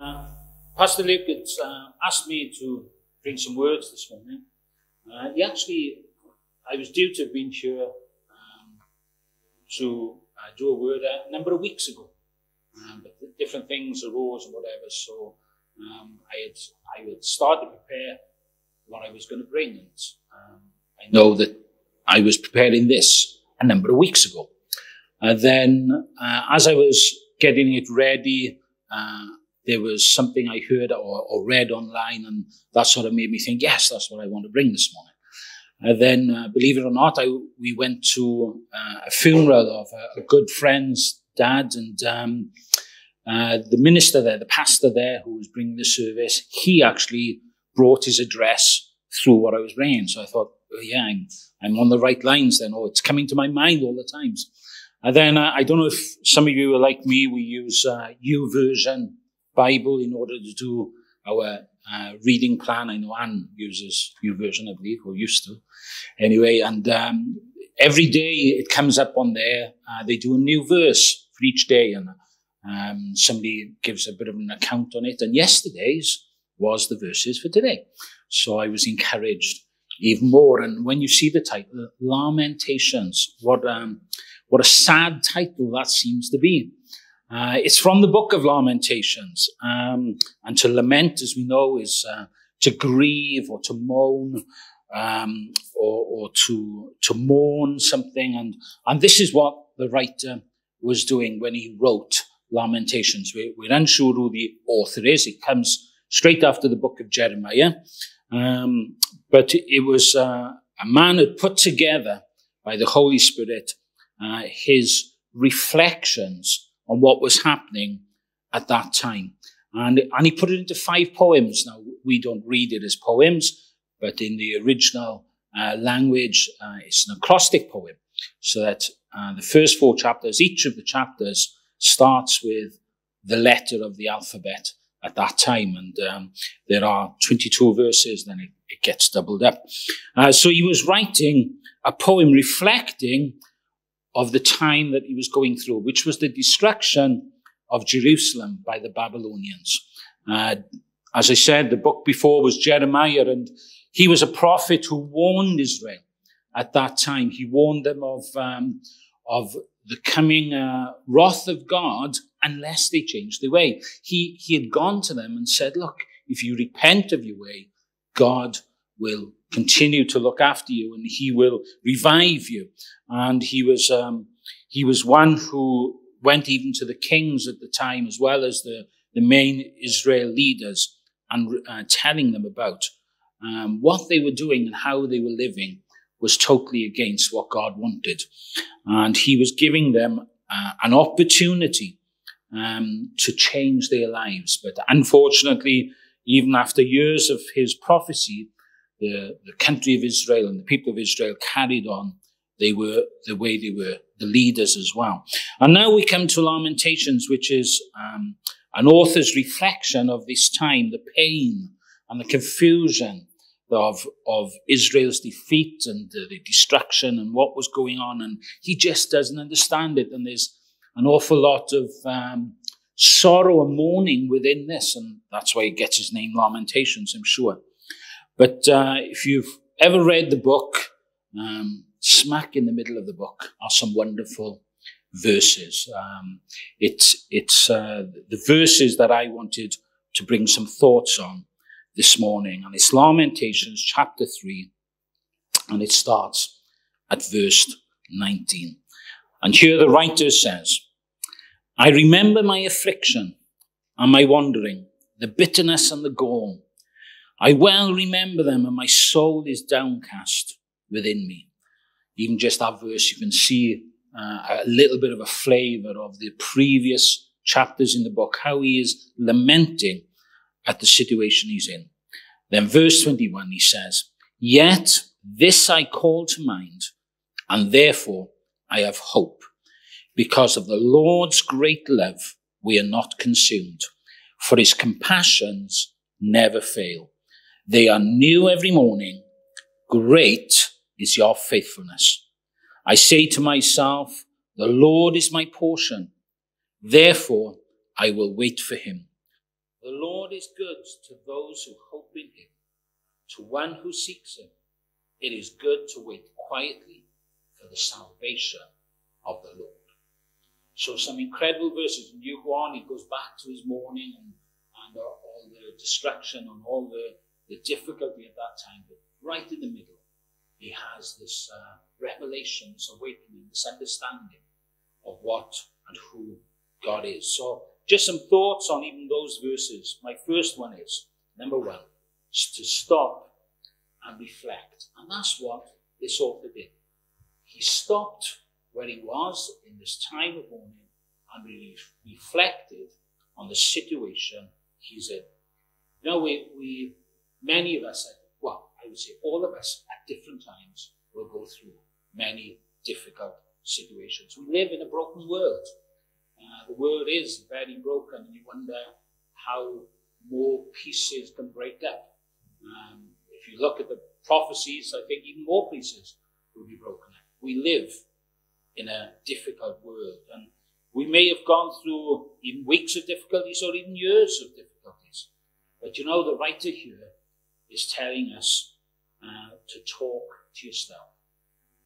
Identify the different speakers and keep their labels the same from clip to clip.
Speaker 1: Uh, Pastor Luke had uh, asked me to bring some words this morning. Uh, he actually, I was due to have been here um, to uh, do a word a number of weeks ago, um, but different things arose and whatever. So um, I had I had started to prepare what I was going to bring, and um, I know that I was preparing this a number of weeks ago. And then, uh, as I was getting it ready, uh, there was something I heard or, or, read online, and that sort of made me think, yes, that's what I want to bring this morning. And then, uh, believe it or not, I, we went to uh, a funeral of a, a, good friend's dad, and um, uh, the minister there, the pastor there, who was bringing the service, he actually brought his address through what I was bringing. So I thought, oh, yeah, I'm, I'm on the right lines then. Oh, it's coming to my mind all the times. And then uh, I don't know if some of you are like me. We use uh, YouVersion Bible in order to do our uh, reading plan. I know Anne uses YouVersion, I believe, or used to. Anyway, and um, every day it comes up on there. Uh, they do a new verse for each day, and um, somebody gives a bit of an account on it. And yesterday's was the verses for today. So I was encouraged even more. And when you see the title, Lamentations, what um, what a sad title that seems to be. Uh, it's from the book of Lamentations. Um, and to lament, as we know, is uh, to grieve or to moan um, or, or, to, to mourn something. And, and this is what the writer was doing when he wrote Lamentations. We're, we're unsure who the author is. It comes straight after the book of Jeremiah. Um, but it was uh, a man had put together by the Holy Spirit uh, his reflections on what was happening at that time. And, and he put it into five poems. Now, we don't read it as poems, but in the original uh, language, uh, it's an acrostic poem. So that uh, the first four chapters, each of the chapters starts with the letter of the alphabet at that time. And um, there are 22 verses, then it, it gets doubled up. Uh, so he was writing a poem reflecting of the time that he was going through, which was the destruction of Jerusalem by the Babylonians. Uh, as I said, the book before was Jeremiah, and he was a prophet who warned Israel at that time. He warned them of, um, of the coming uh, wrath of God unless they changed their way. He, he had gone to them and said, Look, if you repent of your way, God will continue to look after you and he will revive you. And he was, um, he was one who went even to the kings at the time as well as the, the main Israel leaders and uh, telling them about um, what they were doing and how they were living was totally against what God wanted. And he was giving them uh, an opportunity um, to change their lives. But unfortunately, even after years of his prophecy, the, the country of Israel and the people of Israel carried on. They were the way they were, the leaders as well. And now we come to Lamentations, which is um, an author's reflection of this time, the pain and the confusion of, of Israel's defeat and the, the destruction and what was going on. And he just doesn't understand it. And there's an awful lot of um, sorrow and mourning within this. And that's why he gets his name Lamentations, I'm sure. But uh, if you've ever read the book, um, smack in the middle of the book are some wonderful verses. Um, it's it's uh, the verses that I wanted to bring some thoughts on this morning, and it's Lamentations chapter three, and it starts at verse nineteen. And here the writer says, "I remember my affliction and my wandering, the bitterness and the gall." I well remember them, and my soul is downcast within me. Even just that verse, you can see uh, a little bit of a flavor of the previous chapters in the book, how he is lamenting at the situation he's in. Then, verse 21, he says, Yet this I call to mind, and therefore I have hope. Because of the Lord's great love, we are not consumed, for his compassions never fail. They are new every morning. Great is your faithfulness. I say to myself, the Lord is my portion. Therefore, I will wait for him. The Lord is good to those who hope in him. To one who seeks him, it is good to wait quietly for the salvation of the Lord. So some incredible verses. You go on, he goes back to his mourning and, and all the destruction and all the, the difficulty at that time. But right in the middle, he has this uh, revelation, this awakening, this understanding of what and who God is. So just some thoughts on even those verses. My first one is, number one, to stop and reflect. And that's what this author did. He stopped where he was in this time of mourning and really reflected on the situation he's in. You know, we, we many of us, well, I would say all of us at different times will go through many difficult situations. We live in a broken world. Uh, the world is very broken, and you wonder how more pieces can break up. Um, if you look at the prophecies, I think even more pieces will be broken up. We live in a difficult world, and we may have gone through even weeks of difficulties or even years of difficulties. But you know, the writer here is telling us uh, to talk to yourself.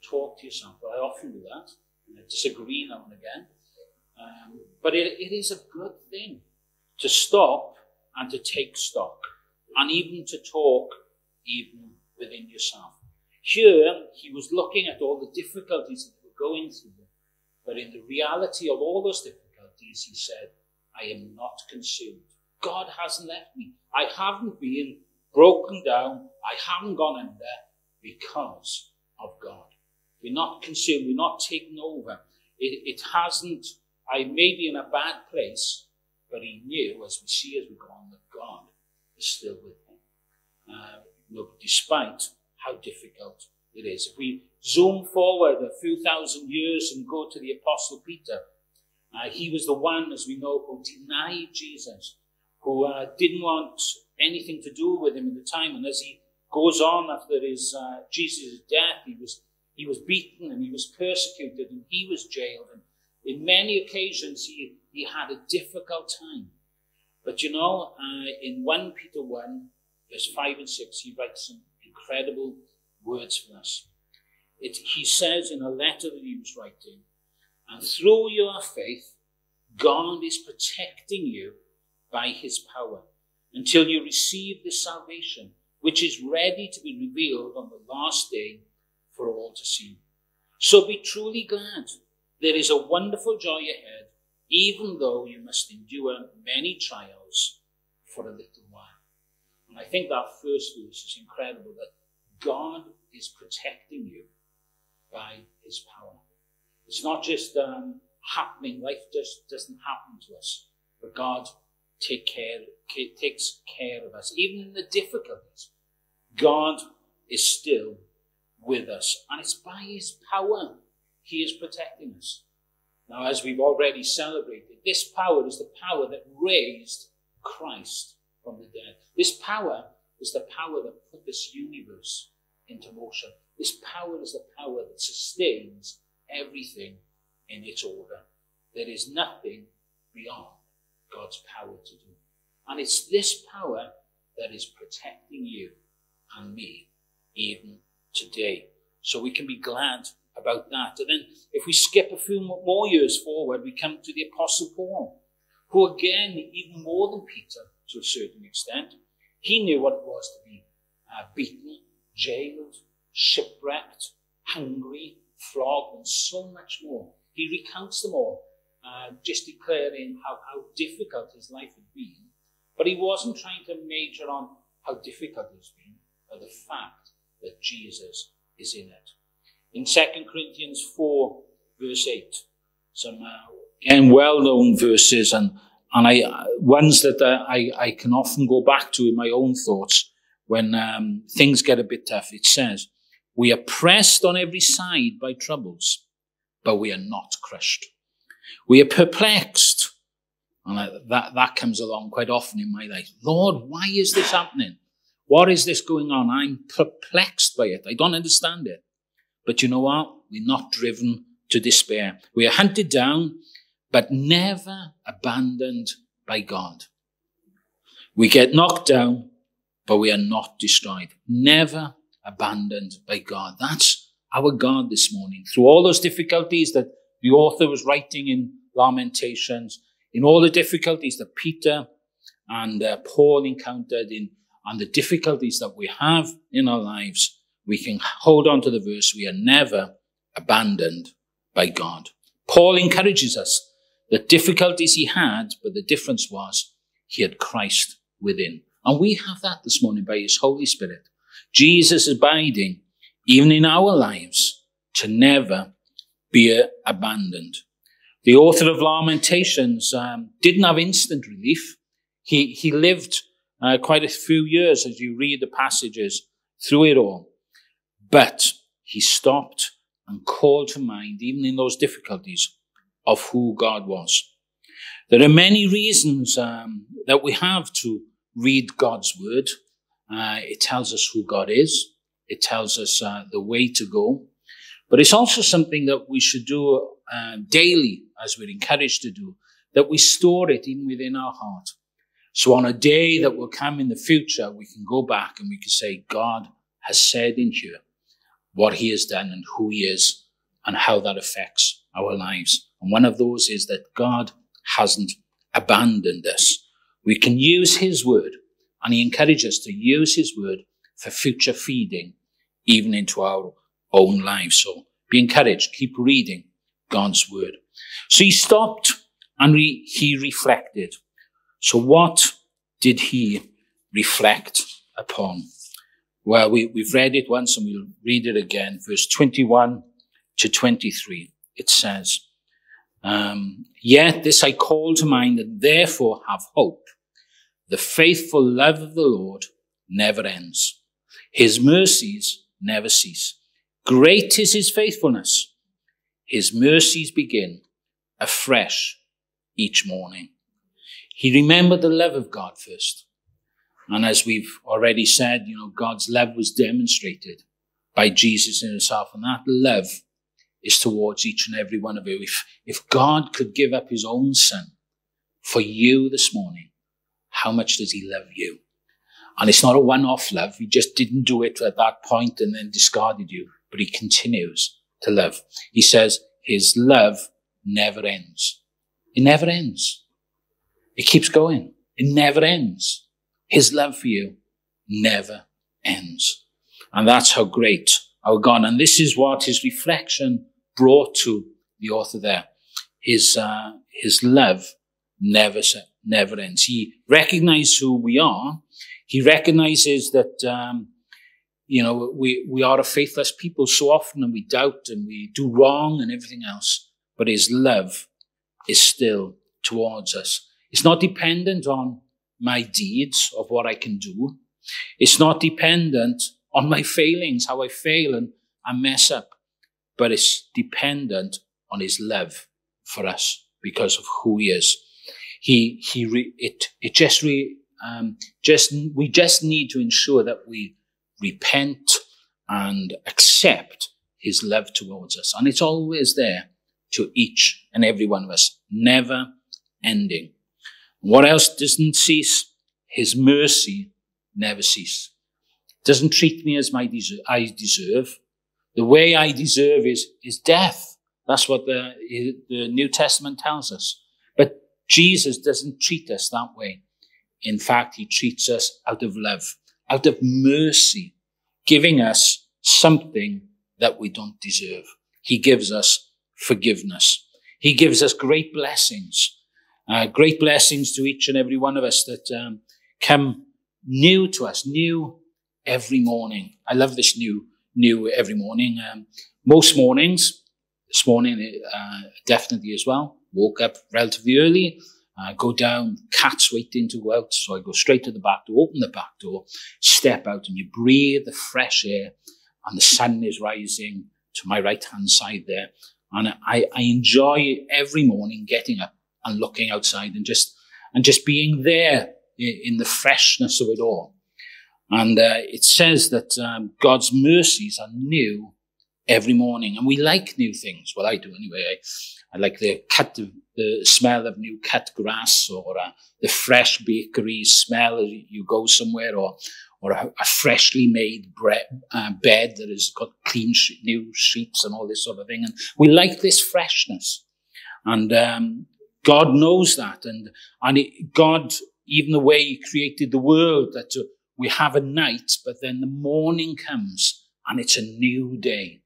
Speaker 1: Talk to yourself. Well, I often do that, and I disagree now and again. Um, but it, it is a good thing to stop and to take stock, and even to talk even within yourself. Here, he was looking at all the difficulties that were going through, but in the reality of all those difficulties, he said, I am not consumed. God hasn't left me. I haven't been broken down. I haven't gone under because of God. We're not consumed. We're not taken over. It, it hasn't I may be in a bad place, but he knew, as we see as we go on, that God is still with him. Uh, look, despite how difficult it is. If we zoom forward a few thousand years and go to the Apostle Peter, uh, he was the one, as we know, who denied Jesus, who uh, didn't want anything to do with him at the time. And as he goes on after his uh, Jesus' death, he was he was beaten and he was persecuted and he was jailed and in many occasions, he, he had a difficult time. But you know, uh, in 1 Peter 1, verse 5 and 6, he writes some incredible words for us. It, he says in a letter that he was writing, and through your faith, God is protecting you by his power until you receive the salvation which is ready to be revealed on the last day for all to see. So be truly glad there is a wonderful joy ahead, even though you must endure many trials for a little while. And I think that first verse is incredible that God is protecting you by his power. It's not just um, happening, life just doesn't happen to us, but God take care, takes care of us. Even in the difficulties, God is still with us. And it's by his power he is protecting us. Now, as we've already celebrated, this power is the power that raised Christ from the dead. This power is the power that put this universe into motion. This power is the power that sustains everything in its order. There is nothing beyond God's power to do. And it's this power that is protecting you and me even today. So we can be glad about that. And then if we skip a few more years forward, we come to the Apostle Paul, who again, even more than Peter to a certain extent, he knew what it was to be uh, beaten, jailed, shipwrecked, hungry, flogged, and so much more. He recounts them all, uh, just declaring how, how difficult his life had been. But he wasn't trying to major on how difficult it's been, but the fact that Jesus is in it in 2 Corinthians 4, verse 8. Some, uh, again, well-known verses and, and I, uh, ones that I, I can often go back to in my own thoughts when um, things get a bit tough. It says, we are pressed on every side by troubles, but we are not crushed. We are perplexed. And that, that comes along quite often in my life. Lord, why is this happening? What is this going on? I'm perplexed by it. I don't understand it. But you know what? We're not driven to despair. We are hunted down, but never abandoned by God. We get knocked down, but we are not destroyed. Never abandoned by God. That's our God this morning. Through all those difficulties that the author was writing in Lamentations, in all the difficulties that Peter and uh, Paul encountered in, and the difficulties that we have in our lives, we can hold on to the verse, we are never abandoned by God. Paul encourages us the difficulties he had, but the difference was he had Christ within. And we have that this morning by his Holy Spirit. Jesus abiding even in our lives to never be abandoned. The author of Lamentations um, didn't have instant relief. He, he lived uh, quite a few years as you read the passages through it all. But he stopped and called to mind, even in those difficulties, of who God was. There are many reasons um, that we have to read God's word. Uh, it tells us who God is. It tells us uh, the way to go. But it's also something that we should do uh, daily, as we're encouraged to do, that we store it in within our heart. So on a day that will come in the future, we can go back and we can say, God has said in here what he has done and who he is and how that affects our lives. And one of those is that God hasn't abandoned us. We can use his word and he encourages us to use his word for future feeding, even into our own lives. So be encouraged. Keep reading God's word. So he stopped and re- he reflected. So what did he reflect upon? Well, we, we've read it once and we'll read it again. Verse 21 to 23. It says, um, Yet this I call to mind and therefore have hope. The faithful love of the Lord never ends. His mercies never cease. Great is his faithfulness. His mercies begin afresh each morning. He remembered the love of God first. And as we've already said, you know, God's love was demonstrated by Jesus himself. And that love is towards each and every one of you. If, if God could give up his own son for you this morning, how much does he love you? And it's not a one-off love. He just didn't do it at that point and then discarded you, but he continues to love. He says his love never ends. It never ends. It keeps going. It never ends. His love for you never ends. And that's how great our God. And this is what his reflection brought to the author there. His, uh, his love never, never ends. He recognizes who we are. He recognizes that, um, you know, we, we are a faithless people so often and we doubt and we do wrong and everything else. But his love is still towards us. It's not dependent on my deeds of what I can do. It's not dependent on my failings, how I fail and I mess up but it's dependent on his love for us because of who he is. He, he, re, it, it just re, um, just, we just need to ensure that we repent and accept his love towards us. And it's always there to each and every one of us, never ending. What else doesn't cease? His mercy never cease. Doesn't treat me as my deser- I deserve. The way I deserve is, is death. That's what the, the New Testament tells us. But Jesus doesn't treat us that way. In fact, he treats us out of love, out of mercy, giving us something that we don't deserve. He gives us forgiveness. He gives us great blessings, uh, great blessings to each and every one of us that um, come new to us, new every morning. I love this new new every morning. Um, most mornings, this morning uh, definitely as well, woke up relatively early, uh, go down, cats waiting to go out, so I go straight to the back door, open the back door, step out, and you breathe the fresh air, and the sun is rising to my right hand side there. And I, I enjoy every morning getting up and looking outside and just, and just being there in the freshness of it all. And uh, it says that um, God's mercies are new every morning. And we like new things. Well, I do anyway. I, I like the cut the smell of new cut grass or uh, the fresh bakery smell as you go somewhere or, or a, a freshly made bread, uh, bed that has got clean sh- new sheets and all this sort of thing. And we like this freshness. And um, God knows that. And, and it, God, even the way He created the world, that uh, we have a night, but then the morning comes and it's a new day.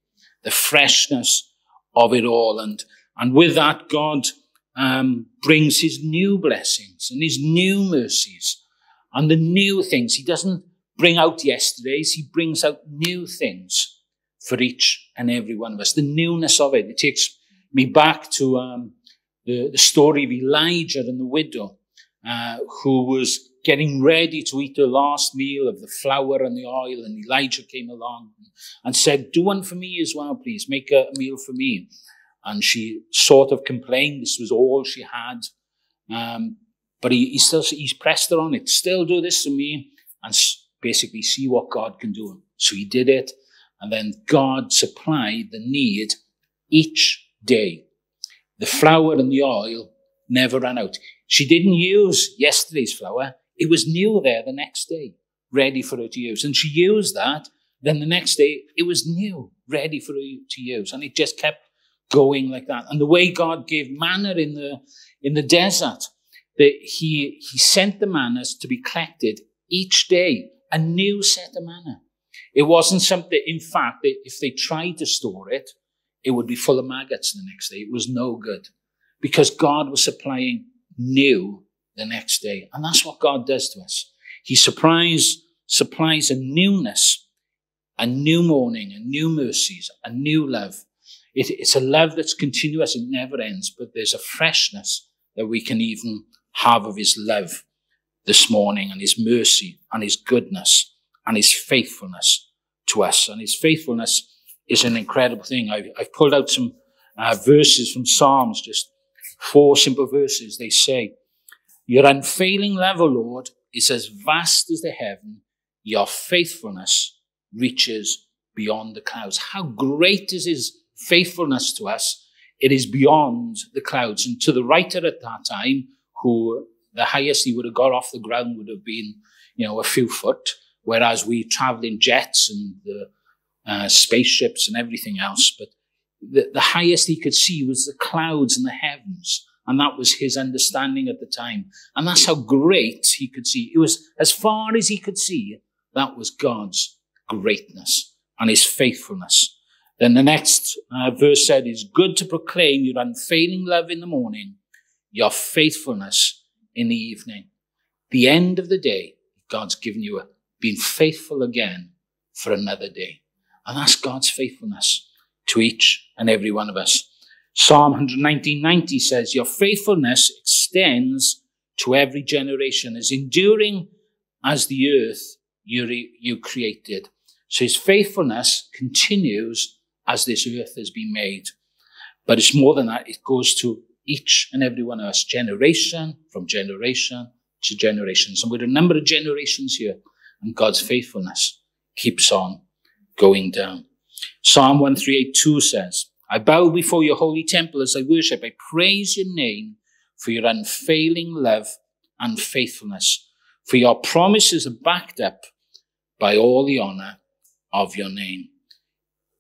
Speaker 1: The freshness of it all. And, and with that, God um, brings his new blessings and his new mercies and the new things. He doesn't bring out yesterday's, he brings out new things for each and every one of us. The newness of it. It takes me back to um, the, the story of Elijah and the widow uh, who was getting ready to eat the last meal of the flour and the oil, and Elijah came along and said, Do one for me as well, please. Make a meal for me. And she sort of complained this was all she had. Um, but he, he still he's pressed her on it. Still do this for me and basically see what God can do. So he did it. And then God supplied the need each day. The flour and the oil never ran out. She didn't use yesterday's flour. It was new there the next day, ready for her to use. And she used that. Then the next day, it was new, ready for her to use. And it just kept going like that. And the way God gave manna in the, in the desert, that he, he sent the mannas to be collected each day, a new set of manna. It wasn't something, in fact, if they tried to store it, it would be full of maggots the next day. It was no good because God was supplying new the next day. And that's what God does to us. He supplies, supplies a newness, a new morning, a new mercies, a new love. It, it's a love that's continuous. It never ends, but there's a freshness that we can even have of his love this morning and his mercy and his goodness and his faithfulness to us. And his faithfulness is an incredible thing. I've, I've pulled out some uh, verses from Psalms, just four simple verses. They say, your unfailing love, O Lord, is as vast as the heaven. Your faithfulness reaches beyond the clouds. How great is his faithfulness to us? It is beyond the clouds. And to the writer at that time, who the highest he would have got off the ground would have been, you know, a few foot, whereas we travel in jets and the uh, spaceships and everything else. But the, the highest he could see was the clouds and the heavens. And that was his understanding at the time. And that's how great he could see. It was as far as he could see, that was God's greatness and his faithfulness. Then the next uh, verse said, It's good to proclaim your unfailing love in the morning, your faithfulness in the evening. The end of the day, God's given you a, being faithful again for another day. And that's God's faithfulness to each and every one of us. Psalm 119.90 says, Your faithfulness extends to every generation, as enduring as the earth you, re- you created. So his faithfulness continues as this earth has been made. But it's more than that. It goes to each and every one of us, generation from generation to generations. And with a number of generations here, and God's faithfulness keeps on going down. Psalm 1382 says, I bow before your holy temple as I worship. I praise your name for your unfailing love and faithfulness. For your promises are backed up by all the honor of your name.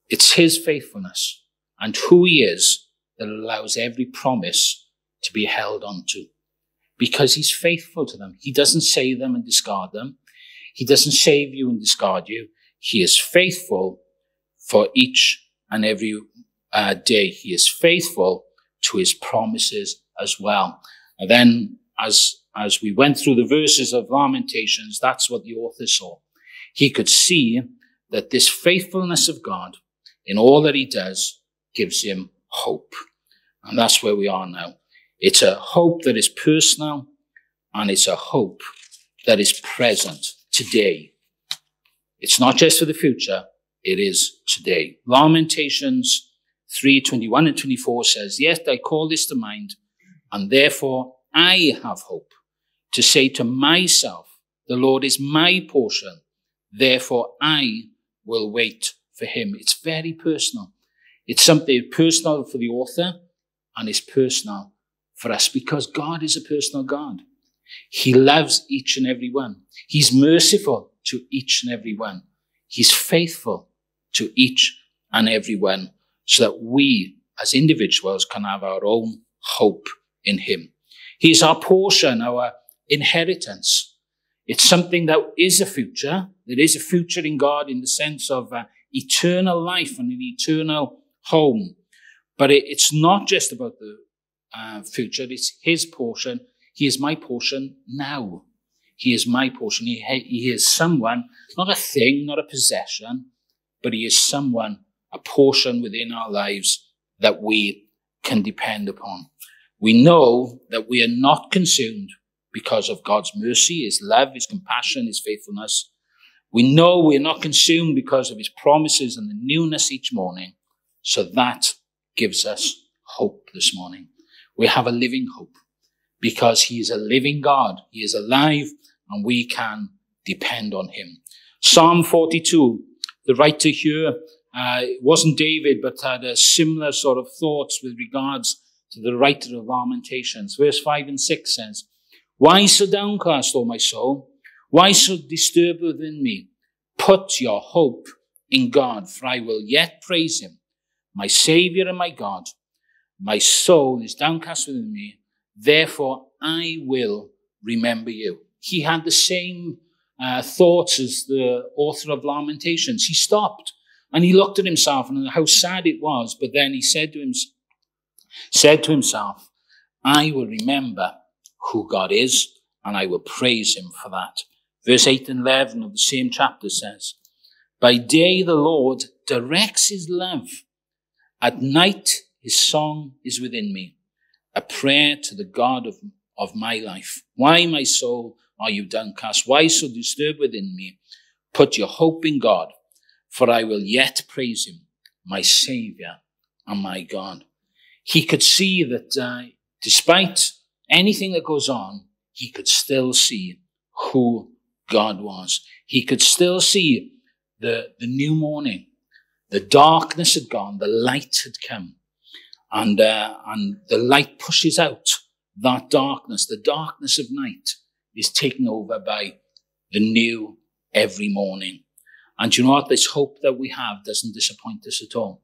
Speaker 1: It's his faithfulness and who he is that allows every promise to be held onto. Because he's faithful to them. He doesn't save them and discard them. He doesn't save you and discard you. He is faithful for each and every uh, day. He is faithful to his promises as well. And then as, as we went through the verses of Lamentations, that's what the author saw. He could see that this faithfulness of God in all that he does gives him hope. And that's where we are now. It's a hope that is personal and it's a hope that is present today. It's not just for the future, it is today. Lamentations 3 21 and 24 says, Yet I call this to mind, and therefore I have hope to say to myself, The Lord is my portion, therefore I will wait for him. It's very personal. It's something personal for the author, and it's personal for us because God is a personal God. He loves each and every one. He's merciful to each and every one. He's faithful to each and every one so that we as individuals can have our own hope in Him. He's our portion, our inheritance. It's something that is a future. There is a future in God in the sense of uh, eternal life and an eternal home. But it, it's not just about the uh, future. It's His portion. He is my portion now. He is my portion. He, he is someone, not a thing, not a possession, but He is someone, a portion within our lives that we can depend upon. We know that we are not consumed because of God's mercy, His love, His compassion, His faithfulness. We know we are not consumed because of His promises and the newness each morning. So that gives us hope this morning. We have a living hope because He is a living God. He is alive and we can depend on Him. Psalm 42, the writer here, uh, it wasn't David, but had a similar sort of thoughts with regards to the writer of Lamentations. Verse 5 and 6 says, Why so downcast, O my soul? Why so disturbed within me? Put your hope in God, for I will yet praise him, my Saviour and my God. My soul is downcast within me, therefore I will remember you. He had the same uh, thoughts as the author of Lamentations. He stopped and he looked at himself and how sad it was, but then he said to, him, said to himself, I will remember who God is and I will praise him for that. Verse 8 and 11 of the same chapter says, By day the Lord directs his love. At night his song is within me, a prayer to the God of, of my life. Why, my soul, are you downcast? Why so disturbed within me? Put your hope in God, for I will yet praise him, my Savior and my God. He could see that uh, despite anything that goes on, he could still see who God was. He could still see the, the new morning. The darkness had gone, the light had come. And, uh, and the light pushes out that darkness. The darkness of night is taken over by the new every morning. And you know what? This hope that we have doesn't disappoint us at all.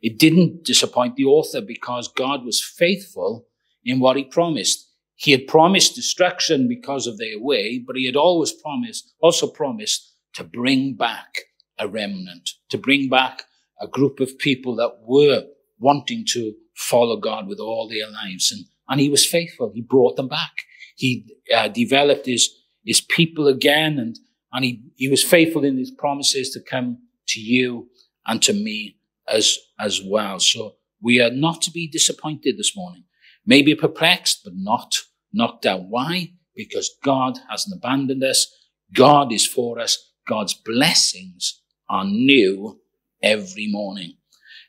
Speaker 1: It didn't disappoint the author because God was faithful in what he promised. He had promised destruction because of their way, but he had always promised, also promised to bring back a remnant, to bring back a group of people that were wanting to follow God with all their lives. And, and he was faithful. He brought them back. He uh, developed his, his people again and, and he, he was faithful in his promises to come to you and to me as, as well. So we are not to be disappointed this morning. Maybe perplexed, but not knocked down. Why? Because God hasn't abandoned us. God is for us. God's blessings are new every morning.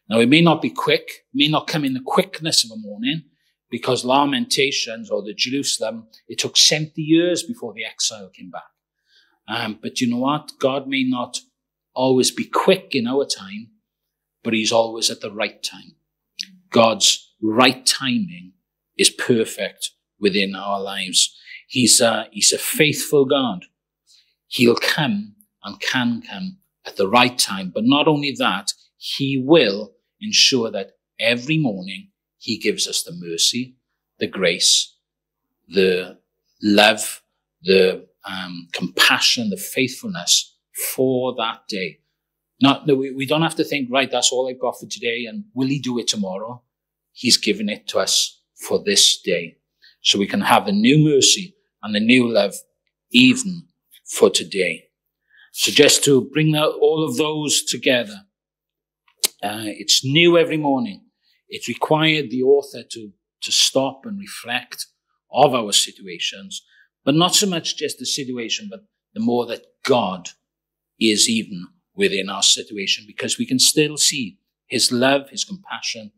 Speaker 1: Now, it may not be quick, may not come in the quickness of a morning, because Lamentations or the Jerusalem, it took 70 years before the exile came back. Um, but you know what? God may not always be quick in our time, but He's always at the right time. God's right timing is perfect within our lives. He's a, he's a faithful God. He'll come and can come at the right time. But not only that, he will ensure that every morning he gives us the mercy, the grace, the love, the um, compassion, the faithfulness for that day. Not, no, we, we don't have to think, right, that's all I've got for today, and will he do it tomorrow? He's given it to us for this day so we can have the new mercy and the new love even for today. So just to bring all of those together, uh, it's new every morning. It required the author to, to stop and reflect of our situations, but not so much just the situation, but the more that God is even within our situation, because we can still see his love, his compassion,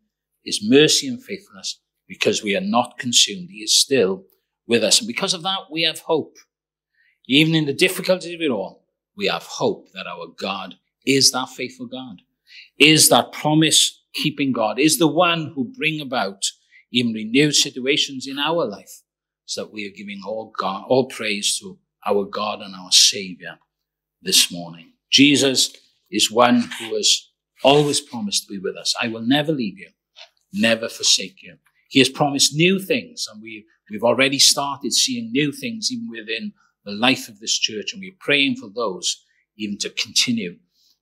Speaker 1: his mercy and faithfulness because we are not consumed. He is still with us. And because of that, we have hope. Even in the difficulties of it all, we have hope that our God is that faithful God, is that promise keeping God, is the one who bring about even renewed situations in our life, so that we are giving all God, all praise to our God and our Savior this morning. Jesus is one who has always promised to be with us. I will never leave you, never forsake you. He has promised new things, and we, we've already started seeing new things even within the life of this church, and we're praying for those even to continue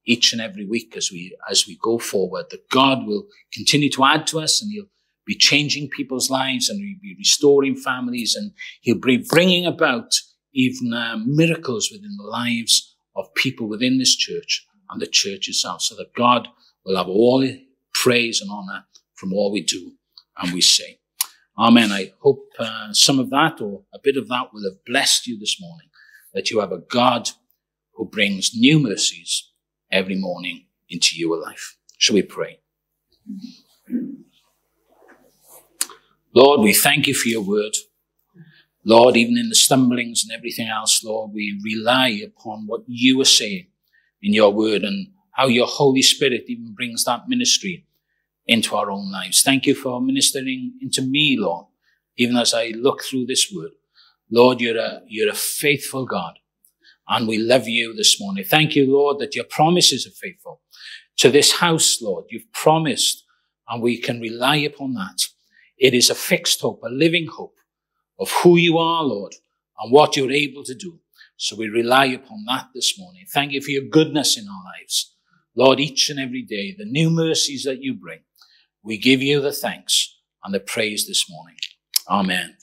Speaker 1: each and every week as we as we go forward. That God will continue to add to us, and He'll be changing people's lives, and He'll be restoring families, and He'll be bringing about even uh, miracles within the lives of people within this church and the church itself, so that God will have all praise and honor from all we do and we say. Amen. I hope uh, some of that or a bit of that will have blessed you this morning, that you have a God who brings new mercies every morning into your life. Shall we pray? Lord, we thank you for your word. Lord, even in the stumblings and everything else, Lord, we rely upon what you are saying in your word and how your Holy Spirit even brings that ministry into our own lives. Thank you for ministering into me, Lord, even as I look through this word. Lord, you're a, you're a faithful God and we love you this morning. Thank you, Lord, that your promises are faithful. To this house, Lord, you've promised and we can rely upon that. It is a fixed hope, a living hope of who you are, Lord, and what you're able to do. So we rely upon that this morning. Thank you for your goodness in our lives. Lord, each and every day, the new mercies that you bring, we give you the thanks and the praise this morning. Amen.